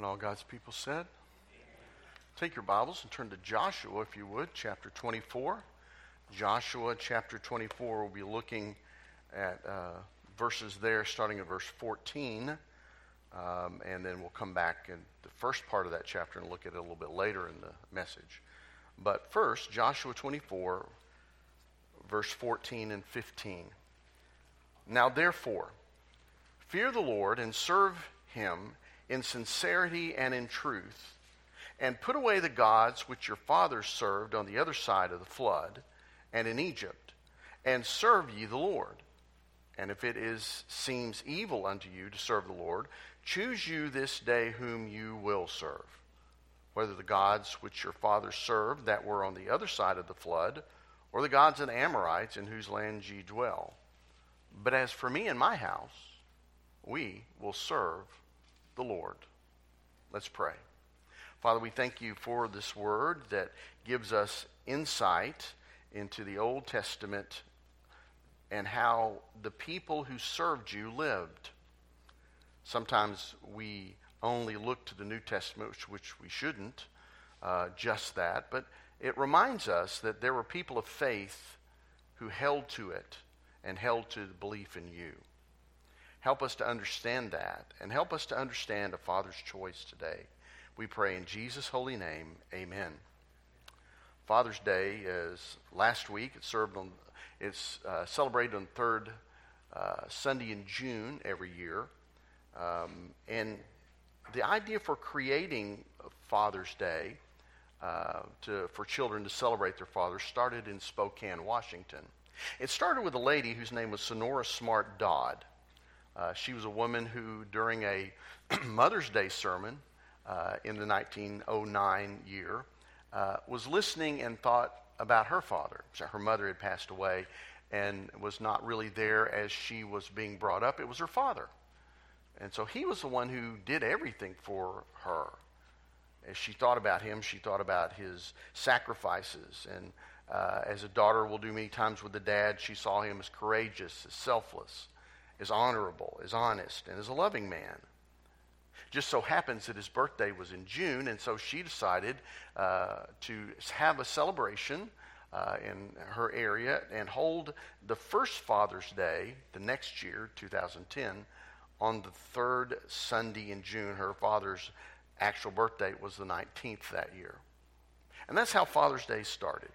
And all God's people said, Take your Bibles and turn to Joshua, if you would, chapter 24. Joshua chapter 24, we'll be looking at uh, verses there, starting at verse 14. Um, and then we'll come back in the first part of that chapter and look at it a little bit later in the message. But first, Joshua 24, verse 14 and 15. Now, therefore, fear the Lord and serve him in sincerity and in truth, and put away the gods which your fathers served on the other side of the flood and in Egypt, and serve ye the Lord. And if it is seems evil unto you to serve the Lord, choose you this day whom you will serve, whether the gods which your fathers served that were on the other side of the flood, or the gods of the Amorites in whose land ye dwell. But as for me and my house, we will serve the Lord. Let's pray. Father, we thank you for this word that gives us insight into the Old Testament and how the people who served you lived. Sometimes we only look to the New Testament, which, which we shouldn't, uh, just that, but it reminds us that there were people of faith who held to it and held to the belief in you. Help us to understand that and help us to understand a father's choice today. We pray in Jesus' holy name. Amen. Father's Day is last week. It's served on. It's uh, celebrated on the third uh, Sunday in June every year, um, and the idea for creating Father's Day uh, to, for children to celebrate their fathers started in Spokane, Washington. It started with a lady whose name was Sonora Smart Dodd. Uh, she was a woman who, during a Mother's Day sermon uh, in the 1909 year, uh, was listening and thought about her father. So her mother had passed away and was not really there as she was being brought up. It was her father. And so he was the one who did everything for her. As she thought about him, she thought about his sacrifices. And uh, as a daughter will do many times with the dad, she saw him as courageous, as selfless, is honorable, is honest, and is a loving man. Just so happens that his birthday was in June, and so she decided uh, to have a celebration uh, in her area and hold the first Father's Day the next year, 2010, on the third Sunday in June. Her father's actual birthday was the 19th that year. And that's how Father's Day started.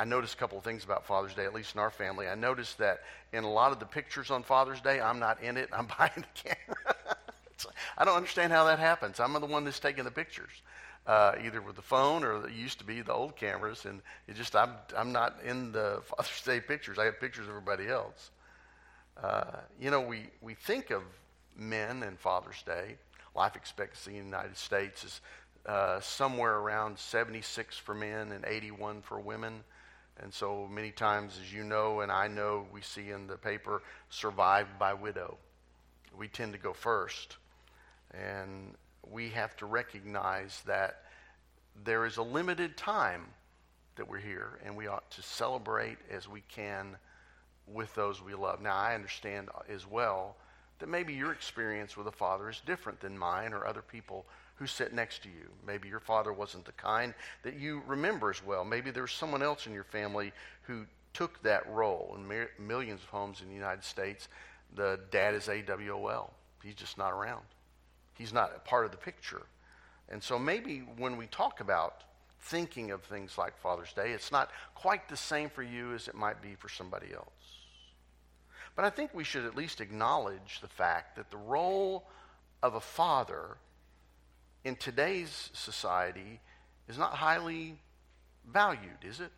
I noticed a couple of things about Father's Day, at least in our family. I noticed that in a lot of the pictures on Father's Day, I'm not in it, I'm behind the camera. I don't understand how that happens. I'm the one that's taking the pictures, uh, either with the phone or it used to be the old cameras, and it just I'm I'm not in the Father's Day pictures. I have pictures of everybody else. Uh, you know, we we think of men and Father's Day. Life expectancy in the United States is uh, somewhere around 76 for men and 81 for women. And so many times, as you know and I know, we see in the paper, survived by widow. We tend to go first. And we have to recognize that there is a limited time that we're here, and we ought to celebrate as we can with those we love. Now, I understand as well that maybe your experience with a father is different than mine or other people who sit next to you. Maybe your father wasn't the kind that you remember as well. Maybe there's someone else in your family who took that role. In millions of homes in the United States, the dad is AWOL. He's just not around. He's not a part of the picture. And so maybe when we talk about thinking of things like Father's Day, it's not quite the same for you as it might be for somebody else. But I think we should at least acknowledge the fact that the role of a father in today's society is not highly valued, is it?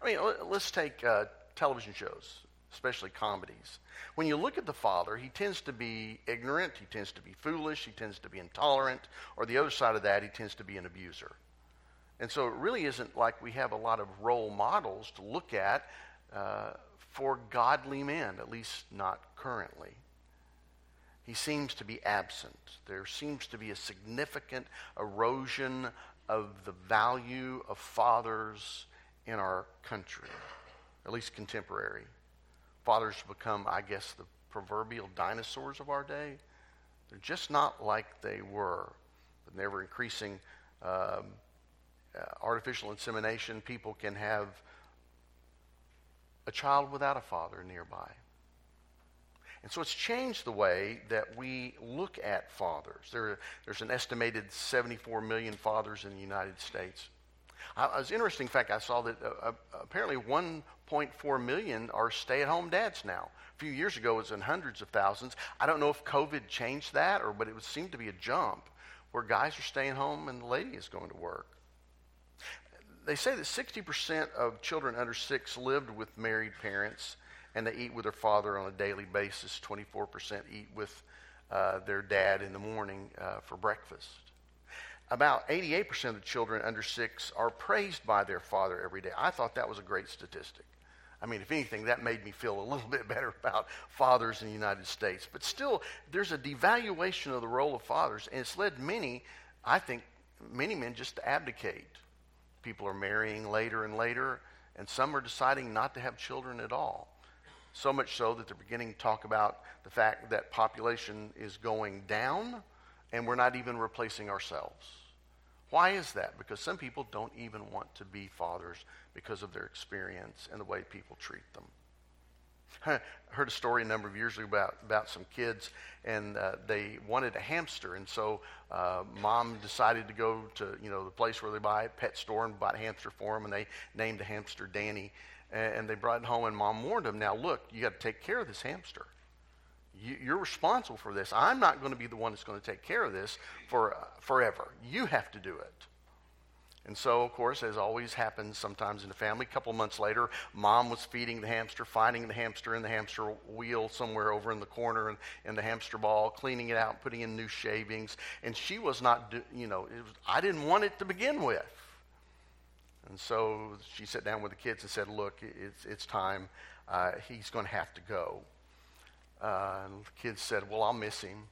I mean, let's take uh, television shows, especially comedies. When you look at the father, he tends to be ignorant, he tends to be foolish, he tends to be intolerant, or the other side of that, he tends to be an abuser. And so it really isn't like we have a lot of role models to look at uh, for godly men, at least not currently he seems to be absent. There seems to be a significant erosion of the value of fathers in our country, at least contemporary. Fathers become, I guess, the proverbial dinosaurs of our day. They're just not like they were. With never increasing um, uh, artificial insemination, people can have a child without a father nearby. And so it's changed the way that we look at fathers. There, there's an estimated 74 million fathers in the United States. I, it was interesting fact I saw that uh, uh, apparently 1.4 million are stay-at-home dads now. A few years ago, it was in hundreds of thousands. I don't know if COVID changed that, or but it would seem to be a jump where guys are staying home and the lady is going to work. They say that 60% of children under six lived with married parents and they eat with their father on a daily basis. 24% eat with uh, their dad in the morning uh, for breakfast. About 88% of the children under six are praised by their father every day. I thought that was a great statistic. I mean, if anything, that made me feel a little bit better about fathers in the United States. But still, there's a devaluation of the role of fathers, and it's led many, I think, many men just to abdicate. People are marrying later and later, and some are deciding not to have children at all. So much so that they're beginning to talk about the fact that population is going down and we're not even replacing ourselves. Why is that? Because some people don't even want to be fathers because of their experience and the way people treat them. I heard a story a number of years ago about, about some kids, and uh, they wanted a hamster, and so uh, mom decided to go to you know the place where they buy a pet store and bought a hamster for them, and they named the hamster Danny and they brought it home, and mom warned them, now look, you got to take care of this hamster. You, are responsible for this. I'm not going to be the one that's going to take care of this for uh, forever. You have to do it. And so, of course, as always happens sometimes in the family, a couple months later, mom was feeding the hamster, finding the hamster in the hamster wheel somewhere over in the corner and in the hamster ball, cleaning it out, putting in new shavings. And she was not, do, you know, was, I didn't want it to begin with. And so she sat down with the kids and said, Look, it's, it's time. Uh, he's going to have to go. Uh, and the kids said, Well, I'll miss him.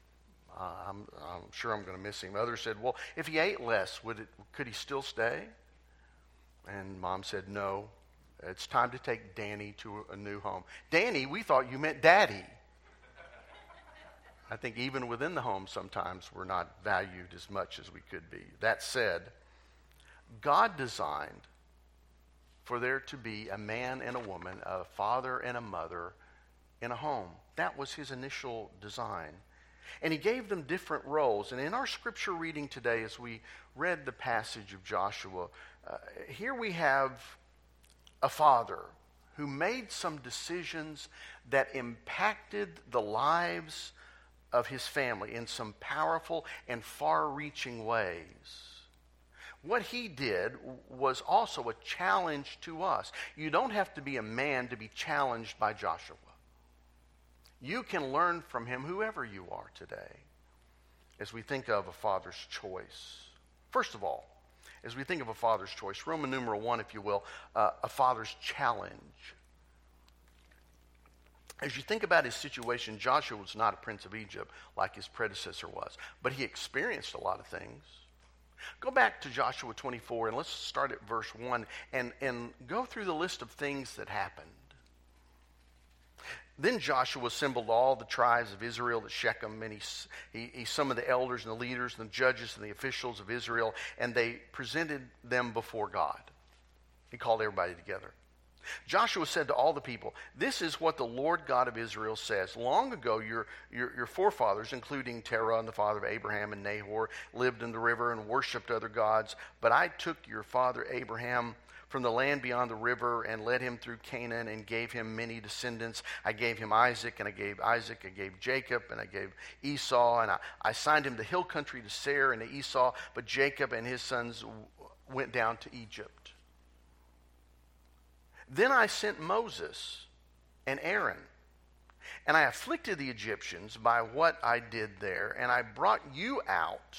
Uh, I'm, I'm, sure I'm going to miss him. Others said, Well, if he ate less, would it, could he still stay? And mom said, No. It's time to take Danny to a new home. Danny, we thought you meant daddy. I think even within the home, sometimes we're not valued as much as we could be. That said, God designed for there to be a man and a woman, a father and a mother in a home. That was his initial design. And he gave them different roles. And in our scripture reading today, as we read the passage of Joshua, uh, here we have a father who made some decisions that impacted the lives of his family in some powerful and far reaching ways what he did was also a challenge to us. You don't have to be a man to be challenged by Joshua. You can learn from him whoever you are today as we think of a father's choice. First of all, as we think of a father's choice, Roman numeral one, if you will, uh, a father's challenge. As you think about his situation, Joshua was not a prince of Egypt like his predecessor was, but he experienced a lot of things. Go back to Joshua 24 and let's start at verse 1 and, and go through the list of things that happened. Then Joshua assembled all the tribes of Israel at Shechem, and he, he, he summoned the elders and the leaders and the judges and the officials of Israel, and they presented them before God. He called everybody together. Joshua said to all the people, This is what the Lord God of Israel says. Long ago, your, your, your, forefathers, including Terah and the father of Abraham and Nahor, lived in the river and worshipped other gods. But I took your father Abraham from the land beyond the river and led him through Canaan and gave him many descendants. I gave him Isaac, and I gave Isaac, I gave Jacob, and I gave Esau, and I, I signed him the hill country to Seir and to Esau. But Jacob and his sons went down to Egypt. Then I sent Moses and Aaron, and I afflicted the Egyptians by what I did there, and I brought you out.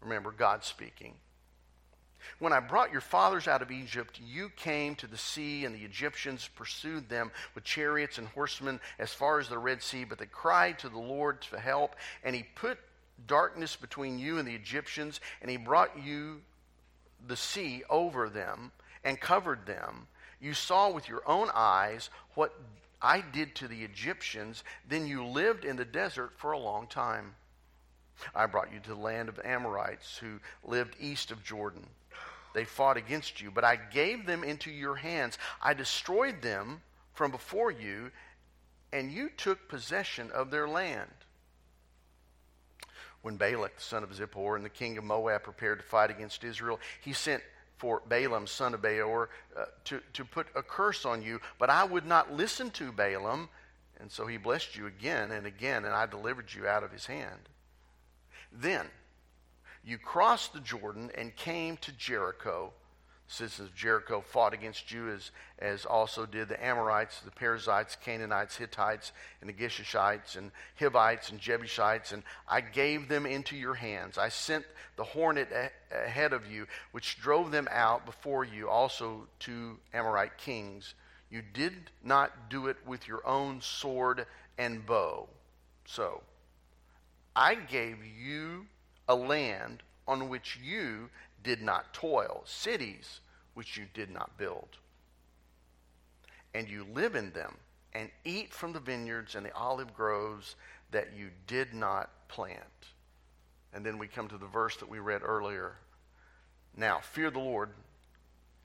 Remember, God speaking. When I brought your fathers out of Egypt, you came to the sea, and the Egyptians pursued them with chariots and horsemen as far as the Red Sea. But they cried to the Lord for help, and he put darkness between you and the Egyptians, and he brought you the sea over them and covered them you saw with your own eyes what I did to the Egyptians, then you lived in the desert for a long time. I brought you to the land of the Amorites who lived east of Jordan. They fought against you, but I gave them into your hands. I destroyed them from before you, and you took possession of their land. When Balak, the son of Zippor, and the king of Moab prepared to fight against Israel, he sent for Balaam, son of Beor, uh, to, to put a curse on you. But I would not listen to Balaam, and so he blessed you again and again, and I delivered you out of his hand. Then you crossed the Jordan and came to Jericho citizens of Jericho fought against you as, as also did the Amorites, the Perizzites, Canaanites, Hittites, and the Gishites, and Hivites, and Jebusites, and I gave them into your hands. I sent the hornet a- ahead of you, which drove them out before you, also to Amorite kings. You did not do it with your own sword and bow. So, I gave you a land on which you did not toil, cities which you did not build. And you live in them and eat from the vineyards and the olive groves that you did not plant. And then we come to the verse that we read earlier. Now, fear the Lord,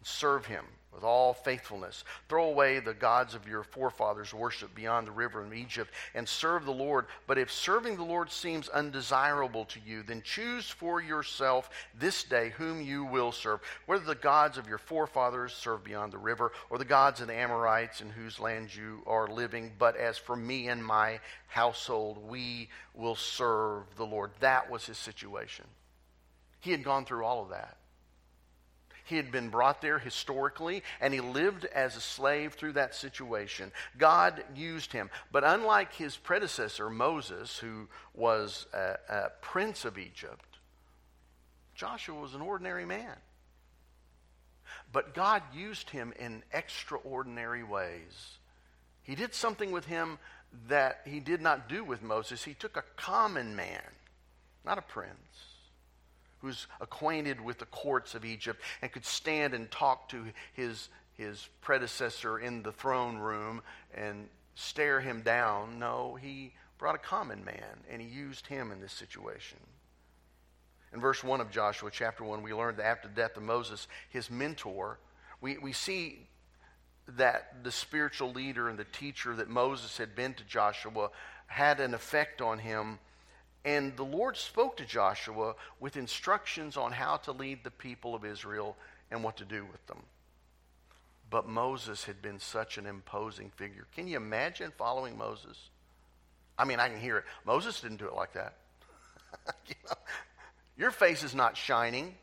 serve him with all faithfulness. Throw away the gods of your forefathers worship beyond the river in Egypt and serve the Lord. But if serving the Lord seems undesirable to you, then choose for yourself this day whom you will serve, whether the gods of your forefathers serve beyond the river or the gods of the Amorites in whose land you are living. But as for me and my household, we will serve the Lord. That was his situation. He had gone through all of that. He had been brought there historically, and he lived as a slave through that situation. God used him. But unlike his predecessor, Moses, who was a, a prince of Egypt, Joshua was an ordinary man. But God used him in extraordinary ways. He did something with him that he did not do with Moses. He took a common man, not a prince who's acquainted with the courts of Egypt and could stand and talk to his, his predecessor in the throne room and stare him down. No, he brought a common man and he used him in this situation. In verse 1 of Joshua chapter 1, we learned that after the death of Moses, his mentor, we, we see that the spiritual leader and the teacher that Moses had been to Joshua had an effect on him and the Lord spoke to Joshua with instructions on how to lead the people of Israel and what to do with them. But Moses had been such an imposing figure. Can you imagine following Moses? I mean, I can hear it. Moses didn't do it like that. you know, your face is not shining,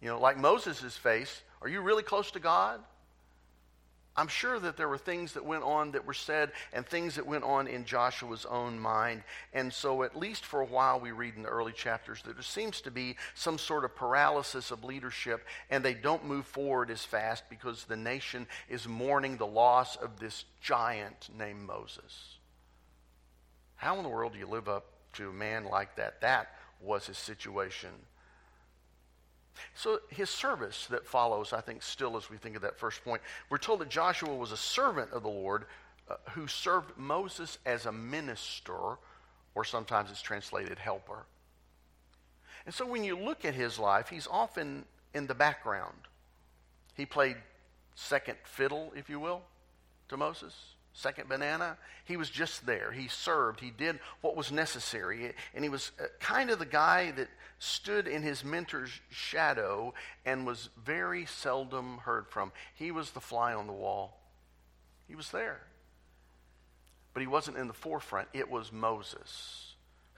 you know, like Moses' face. Are you really close to God? I'm sure that there were things that went on that were said and things that went on in Joshua's own mind. And so, at least for a while, we read in the early chapters that there seems to be some sort of paralysis of leadership, and they don't move forward as fast because the nation is mourning the loss of this giant named Moses. How in the world do you live up to a man like that? That was his situation. So his service that follows, I think, still as we think of that first point, we're told that Joshua was a servant of the Lord uh, who served Moses as a minister, or sometimes it's translated helper. And so when you look at his life, he's often in the background. He played second fiddle, if you will, to Moses second banana. He was just there. He served. He did what was necessary. And he was uh, kind of the guy that stood in his mentor's shadow and was very seldom heard from. He was the fly on the wall. He was there. But he wasn't in the forefront. It was Moses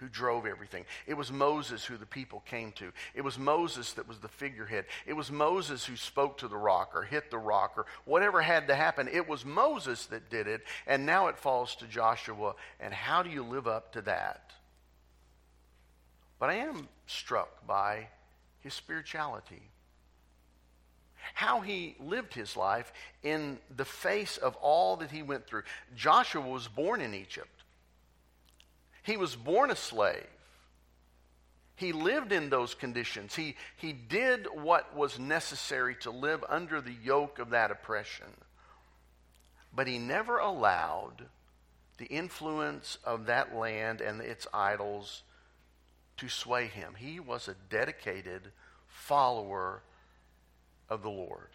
who drove everything. It was Moses who the people came to. It was Moses that was the figurehead. It was Moses who spoke to the rock or hit the rock or whatever had to happen. It was Moses that did it, and now it falls to Joshua. And how do you live up to that? But I am struck by his spirituality. How he lived his life in the face of all that he went through. Joshua was born in Egypt. He was born a slave. He lived in those conditions. He, he did what was necessary to live under the yoke of that oppression. but he never allowed the influence of that land and its idols to sway him. He was a dedicated follower of the Lord.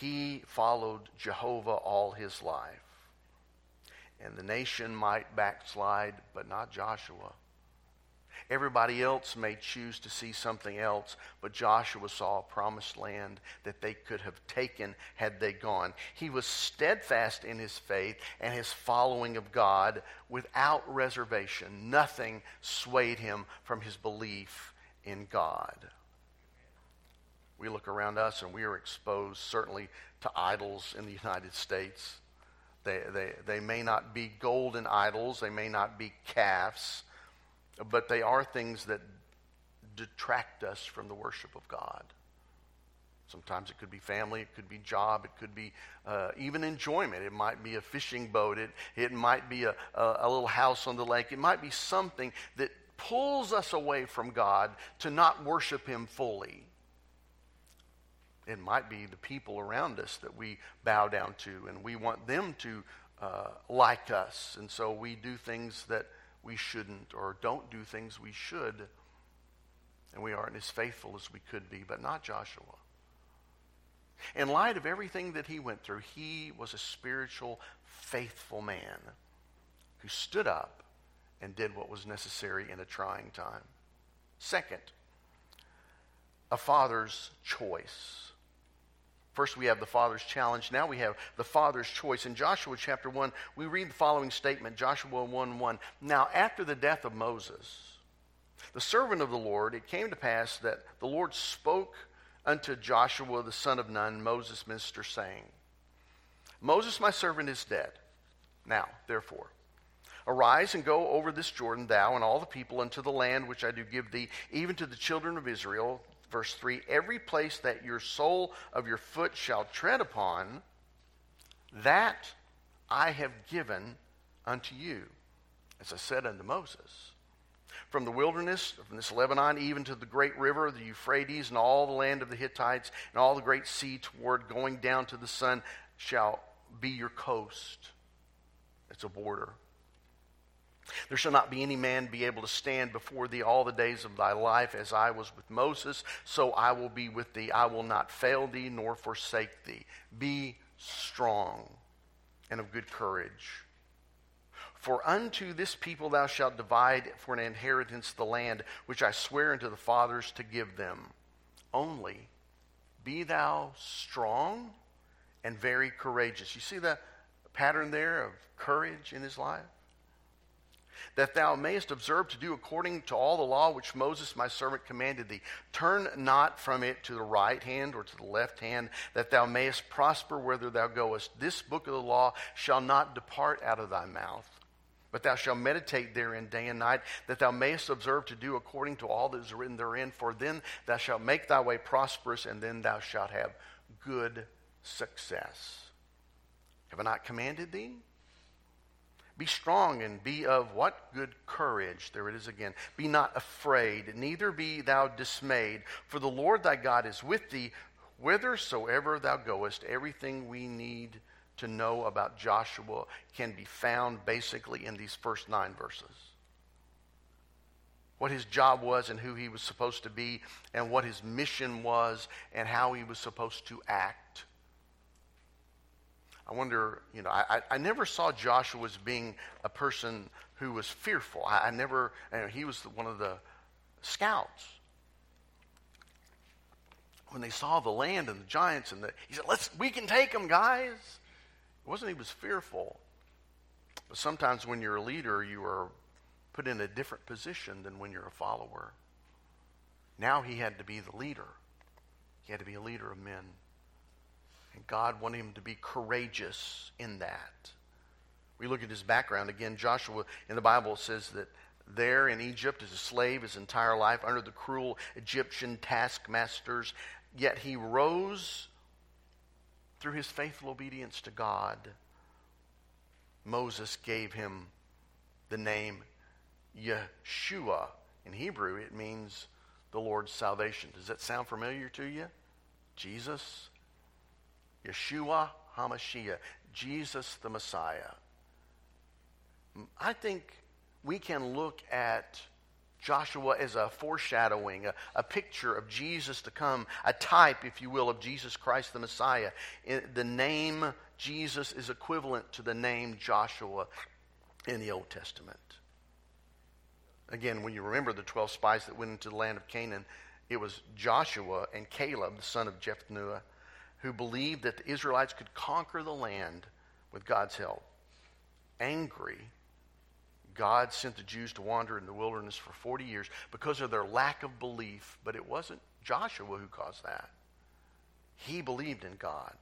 He followed Jehovah all his life. And the nation might backslide, but not Joshua. Everybody else may choose to see something else, but Joshua saw a promised land that they could have taken had they gone. He was steadfast in his faith and his following of God without reservation. Nothing swayed him from his belief in God. We look around us and we are exposed certainly to idols in the United States. They, they, they may not be golden idols, they may not be calves, but they are things that detract us from the worship of God. Sometimes it could be family, it could be job, it could be uh, even enjoyment. It might be a fishing boat, it, it might be a, a, a little house on the lake, it might be something that pulls us away from God to not worship Him fully. It might be the people around us that we bow down to, and we want them to uh, like us. And so we do things that we shouldn't, or don't do things we should, and we aren't as faithful as we could be, but not Joshua. In light of everything that he went through, he was a spiritual, faithful man who stood up and did what was necessary in a trying time. Second, a father's choice. First, we have the Father's challenge. Now we have the Father's choice. In Joshua chapter 1, we read the following statement Joshua 1 1. Now, after the death of Moses, the servant of the Lord, it came to pass that the Lord spoke unto Joshua the son of Nun, Moses' minister, saying, Moses, my servant, is dead. Now, therefore, Arise and go over this Jordan, thou and all the people, unto the land which I do give thee, even to the children of Israel, verse 3 Every place that your sole of your foot shall tread upon, that I have given unto you, as I said unto Moses. From the wilderness, from this Lebanon, even to the great river, the Euphrates, and all the land of the Hittites, and all the great sea toward going down to the sun, shall be your coast. It's a border. There shall not be any man be able to stand before thee all the days of thy life, as I was with Moses, so I will be with thee. I will not fail thee nor forsake thee. Be strong and of good courage. For unto this people thou shalt divide for an inheritance the land which I swear unto the fathers to give them. Only be thou strong and very courageous. You see the pattern there of courage in his life? That thou mayest observe to do according to all the law which Moses my servant commanded thee. Turn not from it to the right hand or to the left hand, that thou mayest prosper whither thou goest. This book of the law shall not depart out of thy mouth. But thou shalt meditate therein day and night, that thou mayest observe to do according to all that is written therein. For then thou shalt make thy way prosperous, and then thou shalt have good success. Have I not commanded thee? Be strong and be of what? Good courage. There it is again. Be not afraid, neither be thou dismayed, for the Lord thy God is with thee whithersoever thou goest. Everything we need to know about Joshua can be found basically in these first nine verses. What his job was and who he was supposed to be, and what his mission was, and how he was supposed to act. I wonder, you know, I, I never saw Joshua as being a person who was fearful. I, I never, you know, he was one of the scouts. When they saw the land and the giants, and the, he said, "Let's, we can take them, guys." It wasn't he was fearful, but sometimes when you're a leader, you are put in a different position than when you're a follower. Now he had to be the leader. He had to be a leader of men. And God wanted him to be courageous in that. We look at his background again. Joshua in the Bible says that there in Egypt as a slave his entire life under the cruel Egyptian taskmasters, yet he rose through his faithful obedience to God. Moses gave him the name Yeshua. In Hebrew, it means the Lord's salvation. Does that sound familiar to you? Jesus Yeshua HaMashiach. Jesus the Messiah. I think we can look at Joshua as a foreshadowing, a, a, picture of Jesus to come, a type, if you will, of Jesus Christ the Messiah. The name Jesus is equivalent to the name Joshua in the Old Testament. Again, when you remember the 12 spies that went into the land of Canaan, it was Joshua and Caleb, the son of Jephunneh, who believed that the Israelites could conquer the land with God's help. Angry, God sent the Jews to wander in the wilderness for 40 years because of their lack of belief, but it wasn't Joshua who caused that. He believed in God.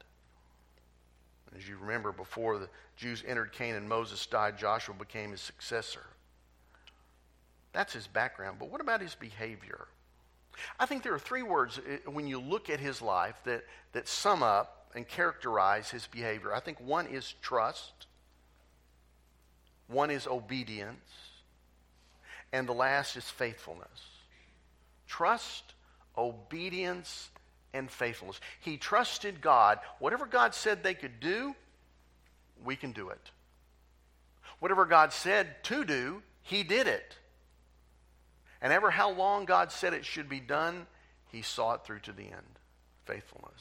As you remember, before the Jews entered Canaan, Moses died, Joshua became his successor. That's his background. But what about his behavior? I think there are three words uh, when you look at his life that, that sum up and characterize his behavior. I think one is trust, one is obedience, and the last is faithfulness. Trust, obedience, and faithfulness. He trusted God. Whatever God said they could do, we can do it. Whatever God said to do, he did it. And ever how long God said it should be done, he saw it through to the end. Faithfulness.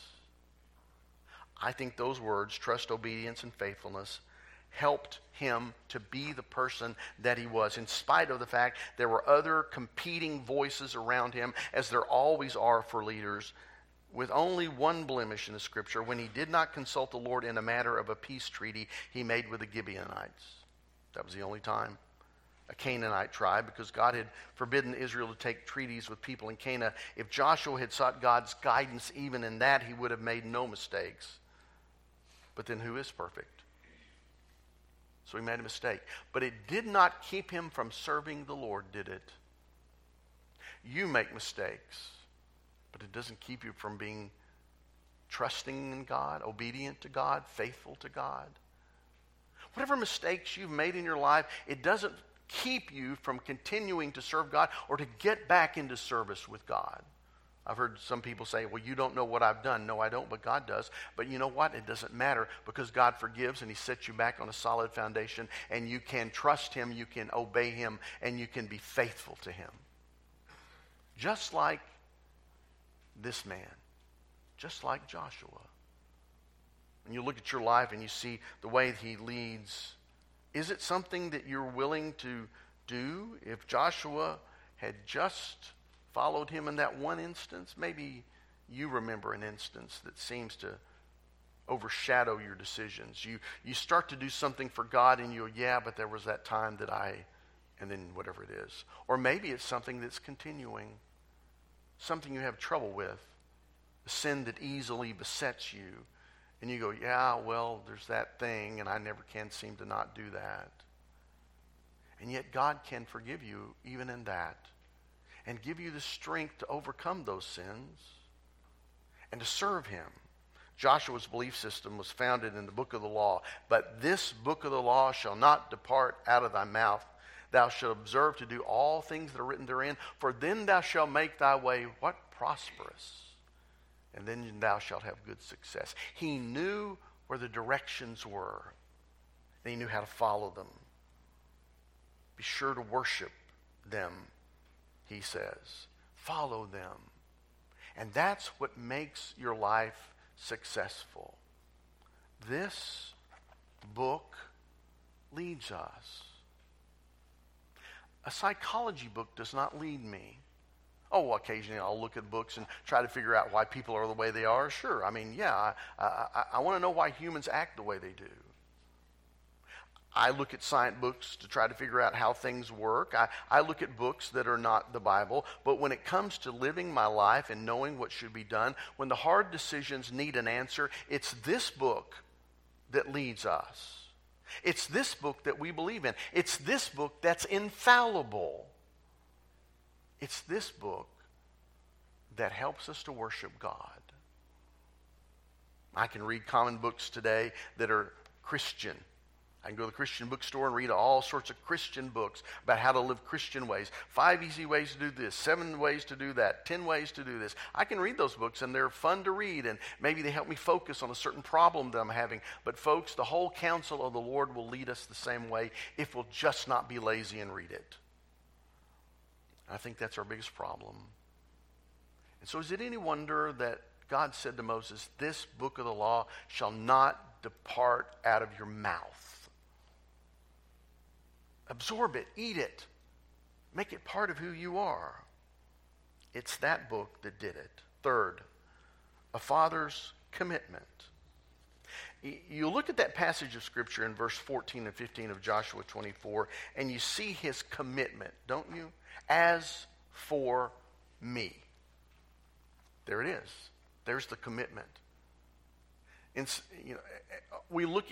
I think those words, trust, obedience, and faithfulness, helped him to be the person that he was, in spite of the fact there were other competing voices around him, as there always are for leaders, with only one blemish in the scripture when he did not consult the Lord in a matter of a peace treaty he made with the Gibeonites. That was the only time a Canaanite tribe because God had forbidden Israel to take treaties with people in Canaan. If Joshua had sought God's guidance even in that, he would have made no mistakes. But then who is perfect? So he made a mistake. But it did not keep him from serving the Lord, did it? You make mistakes, but it doesn't keep you from being trusting in God, obedient to God, faithful to God. Whatever mistakes you've made in your life, it doesn't keep you from continuing to serve God or to get back into service with God. I've heard some people say, well, you don't know what I've done. No, I don't, but God does. But you know what? It doesn't matter because God forgives and He sets you back on a solid foundation and you can trust Him, you can obey Him, and you can be faithful to Him. Just like this man, just like Joshua. And you look at your life and you see the way he leads is it something that you're willing to do? If Joshua had just followed him in that one instance, maybe you remember an instance that seems to overshadow your decisions. You, you start to do something for God and you, go, yeah, but there was that time that I, and then whatever it is. Or maybe it's something that's continuing, something you have trouble with, a sin that easily besets you and you go, yeah, well, there's that thing, and I never can seem to not do that. And yet God can forgive you even in that and give you the strength to overcome those sins and to serve him. Joshua's belief system was founded in the book of the law. But this book of the law shall not depart out of thy mouth. Thou shalt observe to do all things that are written therein, for then thou shalt make thy way what? Prosperous and then thou shalt have good success. He knew where the directions were, and he knew how to follow them. Be sure to worship them, he says. Follow them. And that's what makes your life successful. This book leads us. A psychology book does not lead me. Oh, occasionally I'll look at books and try to figure out why people are the way they are. Sure. I mean, yeah, I, I, I want to know why humans act the way they do. I look at science books to try to figure out how things work. I, I look at books that are not the Bible. But when it comes to living my life and knowing what should be done, when the hard decisions need an answer, it's this book that leads us. It's this book that we believe in. It's this book that's infallible. It's this book that helps us to worship God. I can read common books today that are Christian. I can go to the Christian bookstore and read all sorts of Christian books about how to live Christian ways. Five easy ways to do this, seven ways to do that, ten ways to do this. I can read those books and they're fun to read and maybe they help me focus on a certain problem that I'm having. But, folks, the whole counsel of the Lord will lead us the same way if we'll just not be lazy and read it. I think that's our biggest problem. And so, is it any wonder that God said to Moses, This book of the law shall not depart out of your mouth? Absorb it, eat it, make it part of who you are. It's that book that did it. Third, a father's commitment. You look at that passage of Scripture in verse 14 and 15 of Joshua 24, and you see his commitment, don't you? As for me. There it is. There's the commitment. And, you know, eh, eh, we look,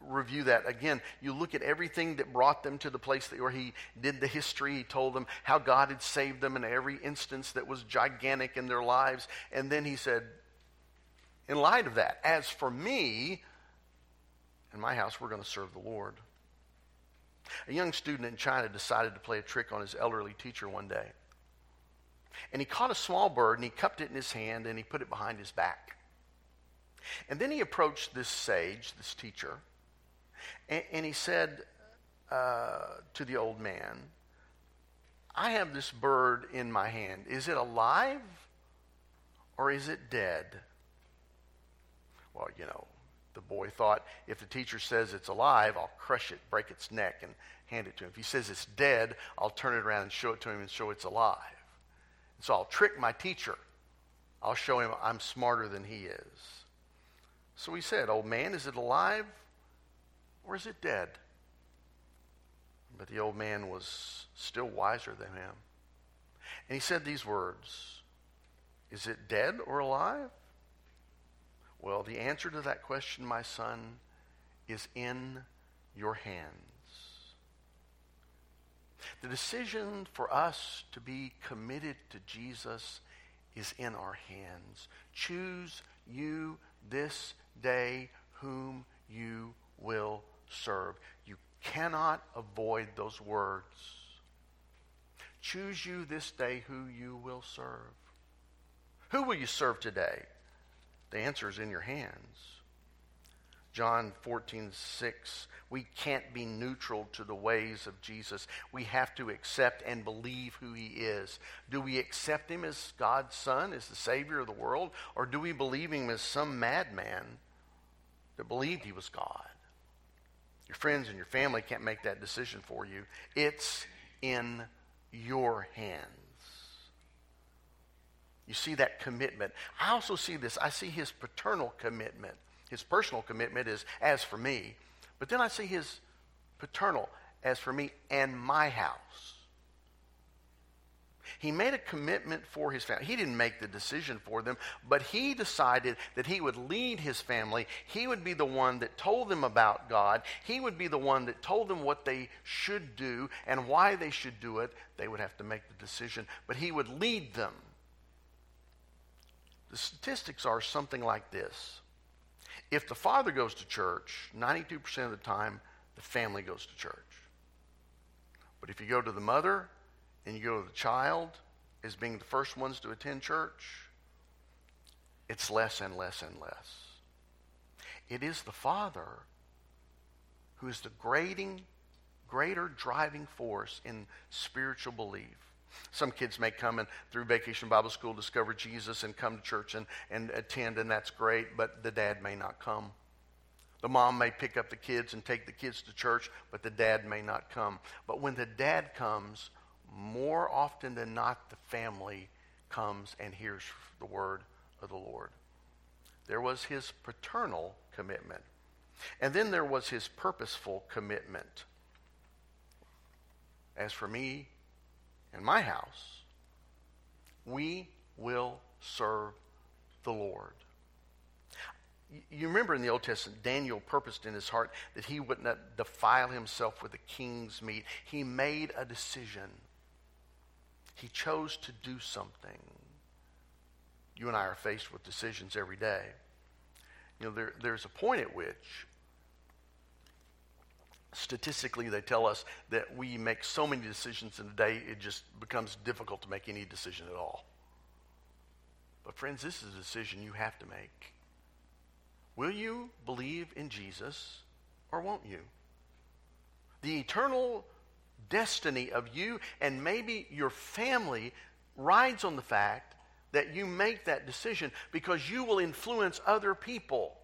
review that again. You look at everything that brought them to the place that, where he did the history. He told them how God had saved them in every instance that was gigantic in their lives. And then he said, in light of that, as for me and my house, we're going to serve the Lord. A young student in China decided to play a trick on his elderly teacher one day. And he caught a small bird and he cupped it in his hand and he put it behind his back. And then he approached this sage, this teacher, and, and he said uh, to the old man, I have this bird in my hand. Is it alive or is it dead? Well, you know, the boy thought if the teacher says it's alive, I'll crush it, break its neck, and hand it to him. If he says it's dead, I'll turn it around and show it to him and show it's alive. And so I'll trick my teacher. I'll show him I'm smarter than he is. So he said, Old man, is it alive or is it dead? But the old man was still wiser than him. And he said these words Is it dead or alive? Well, the answer to that question, my son, is in your hands. The decision for us to be committed to Jesus is in our hands. Choose you this day whom you will serve. You cannot avoid those words. Choose you this day who you will serve. Who will you serve today? The answer is in your hands. John 14, 6. We can't be neutral to the ways of Jesus. We have to accept and believe who he is. Do we accept him as God's son, as the Savior of the world, or do we believe him as some madman that believed he was God? Your friends and your family can't make that decision for you. It's in your hands. You see that commitment. I also see this. I see his paternal commitment. His personal commitment is as for me. But then I see his paternal as for me and my house. He made a commitment for his family. He didn't make the decision for them, but he decided that he would lead his family. He would be the one that told them about God. He would be the one that told them what they should do and why they should do it. They would have to make the decision, but he would lead them. The statistics are something like this if the father goes to church, 92% of the time, the family goes to church. But if you go to the mother, and you go to the child as being the first ones to attend church, it's less and less and less. It is the Father who is the grading, greater driving force in spiritual belief. Some kids may come and through Vacation Bible School discover Jesus and come to church and, and attend, and that's great, but the dad may not come. The mom may pick up the kids and take the kids to church, but the dad may not come. But when the dad comes, more often than not, the family comes and hears the word of the Lord. There was his paternal commitment. And then there was his purposeful commitment. As for me and my house, we will serve the Lord. You remember in the Old Testament, Daniel purposed in his heart that he would not defile himself with the king's meat. He made a decision he chose to do something. You and I are faced with decisions every day. You know, there, there's a point at which statistically, they tell us that we make so many decisions in a day, it just becomes difficult to make any decision at all. But, friends, this is a decision you have to make. Will you believe in Jesus or won't you? The eternal destiny of you and maybe your family rides on the fact that you make that decision because you will influence other people.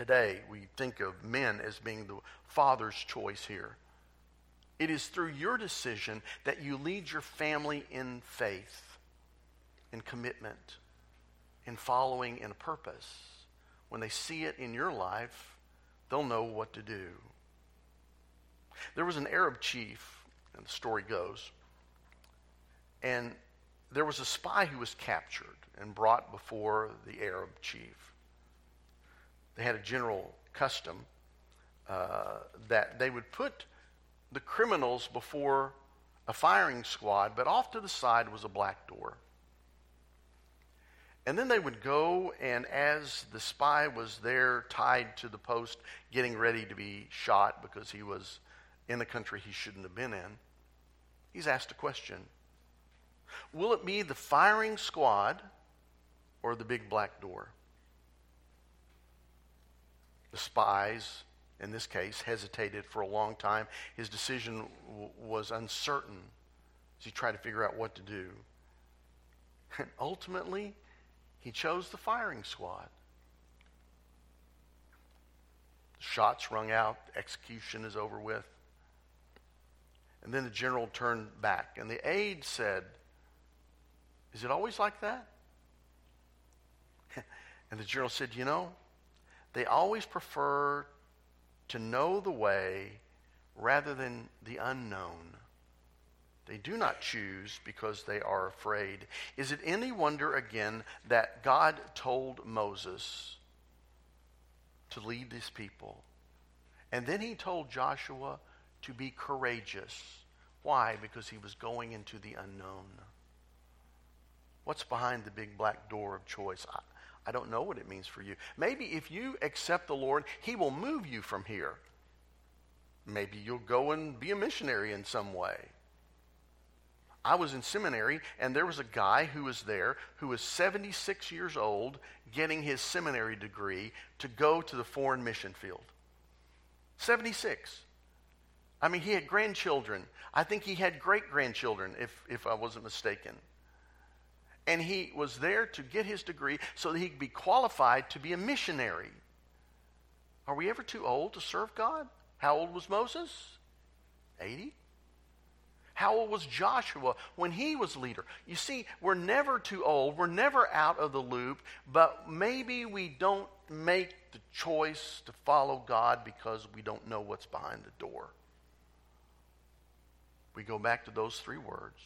Today, we think of men as being the father's choice here. It is through your decision that you lead your family in faith, in commitment, in following in a purpose. When they see it in your life, they'll know what to do. There was an Arab chief, and the story goes, and there was a spy who was captured and brought before the Arab chief. They had a general custom uh, that they would put the criminals before a firing squad, but off to the side was a black door. And then they would go, and as the spy was there tied to the post, getting ready to be shot because he was in a country he shouldn't have been in, he's asked a question Will it be the firing squad or the big black door? The spies, in this case, hesitated for a long time. His decision w- was uncertain as he tried to figure out what to do. And ultimately, he chose the firing squad. Shots rung out, execution is over with. And then the general turned back, and the aide said, is it always like that? and the general said, You know, they always prefer to know the way rather than the unknown. They do not choose because they are afraid. Is it any wonder again that God told Moses to lead these people? And then he told Joshua to be courageous. Why? Because he was going into the unknown. What's behind the big black door of choice? I, don't know what it means for you. Maybe if you accept the Lord, He will move you from here. Maybe you'll go and be a missionary in some way. I was in seminary, and there was a guy who was there who was 76 years old getting his seminary degree to go to the foreign mission field. 76. I mean, he had grandchildren. I think he had great grandchildren, if, if I wasn't mistaken and he was there to get his degree so that he could be qualified to be a missionary. Are we ever too old to serve God? How old was Moses? 80. How old was Joshua when he was leader? You see, we're never too old. We're never out of the loop, but maybe we don't make the choice to follow God because we don't know what's behind the door. We go back to those three words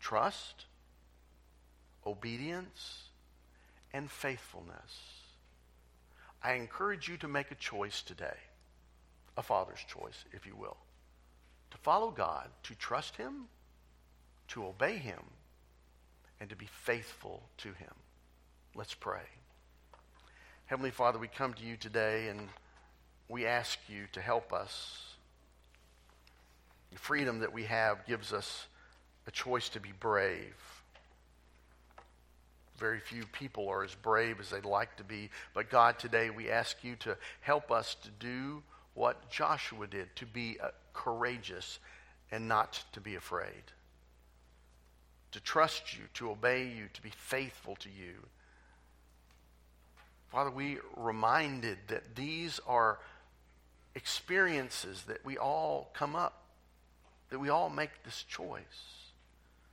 trust, obedience, and faithfulness. I encourage you to make a choice today, a father's choice, if you will, to follow God, to trust Him, to obey Him, and to be faithful to Him. Let's pray. Heavenly Father, we come to you today and we ask you to help us. The freedom that we have gives us a choice to be brave very few people are as brave as they'd like to be. But God, today we ask you to help us to do what Joshua did, to be uh, courageous and not to be afraid. To trust you, to obey you, to be faithful to you. Father, we reminded that these are experiences that we all come up, that we all make this choice.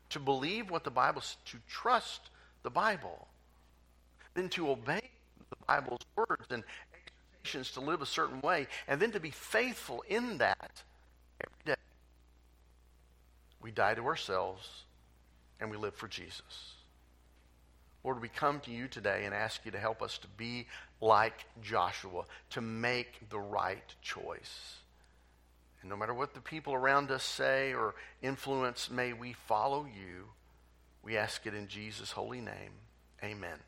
To believe what the Bible says, to trust the Bible, then to obey the Bible's words and expectations to live a certain way, and then to be faithful in that every day. We die to ourselves and we live for Jesus. Lord, we come to you today and ask you to help us to be like Joshua, to make the right choice. And no matter what the people around us say or influence, may we follow you we ask it in Jesus' holy name. Amen.